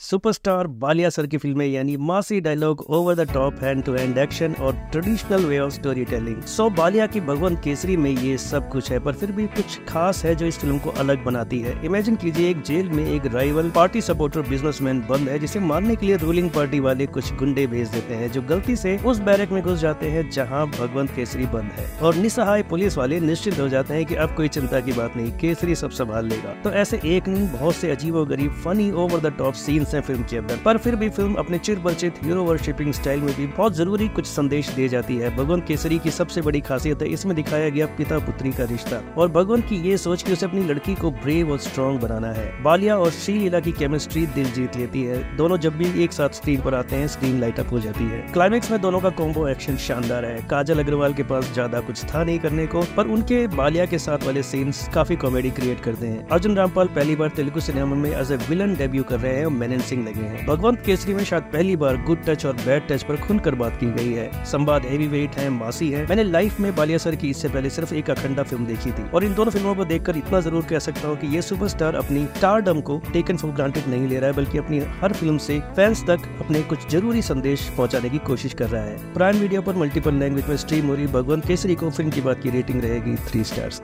Superstar Ballia sir की फ़िल्में यानी massy dialogue over the top hand to hand action और traditional way of story telling so Balayya की भगवंत केसरी में ये सब कुछ है पर फिर भी कुछ खास है जो इस फ़िल्म को अलग बनाती है इमेजिन कीजिए एक जेल में एक राइवल पार्टी सपोर्टर बिजनेसमैन बंद है जिसे मारने के लिए रूलिंग पार्टी वाले कुछ गुंडे भेज देते हैं जो गलती से उस बैरक में घुस जाते हैं जहाँ भगवंत केसरी बंद है और निसहाय पुलिस वाले निश्चित हो जाते हैं की अब कोई चिंता की बात नहीं केसरी सब संभाल लेगा तो ऐसे एक नहीं बहुत से अजीबो गरीब फनी ओवर द टॉप हैं फ़िल्म के अंदर। पर फिर भी फ़िल्म अपने चिर परिचित हीरो वर्शिपिंग स्टाइल में भी बहुत ज़रूरी कुछ संदेश दे जाती है। भगवंत केसरी की सबसे बड़ी खासियत है, इसमें दिखाया गया पिता पुत्री का रिश्ता। और भगवंत की ये सोच की उसे अपनी लड़की को ब्रेव और स्ट्रॉन्ग बनाना है। बालिया और श्री लीला की केमिस्ट्री दिल जीत लेती है। दोनों जब भी एक साथ स्क्रीन पर आते हैं स्क्रीन लाइट अप हो जाती है। क्लाइमेक्स में दोनों का कॉम्बो एक्शन शानदार है। काजल अग्रवाल के पास ज़्यादा कुछ था नहीं करने को, पर उनके बालिया के साथ वाले सीन्स काफ़ी कॉमेडी क्रिएट करते हैं। अर्जुन रामपाल पहली बार तेलुगु सिनेमा में एज ए विलन डेब्यू कर रहे हैं और मेनन सिंह लगे हैं। भगवंत केसरी में शायद पहली बार गुड टच और बैड टच पर खुलकर बात की गई है। संवाद हेवी वेट है, मासी है। मैंने लाइफ में बालिया सर की इससे पहले सिर्फ़ एक अखंडा फ़िल्म देखी थी। और इन दोनों फ़िल्मों को देखकर इतना ज़रूर कह सकता हूँ की ये सुपरस्टार अपनी स्टारडम को टेकन फॉर ग्रांटेड नहीं ले रहा है, बल्कि अपनी हर फ़िल्म से फैंस तक अपने कुछ ज़रूरी संदेश पहुँचाने की कोशिश कर रहा है। प्राइम वीडियो पर मल्टीपल लैंग्वेज में स्ट्रीम हो रही भगवंत केसरी को फ़िल्म की बात की रेटिंग रहेगी थ्री स्टार्स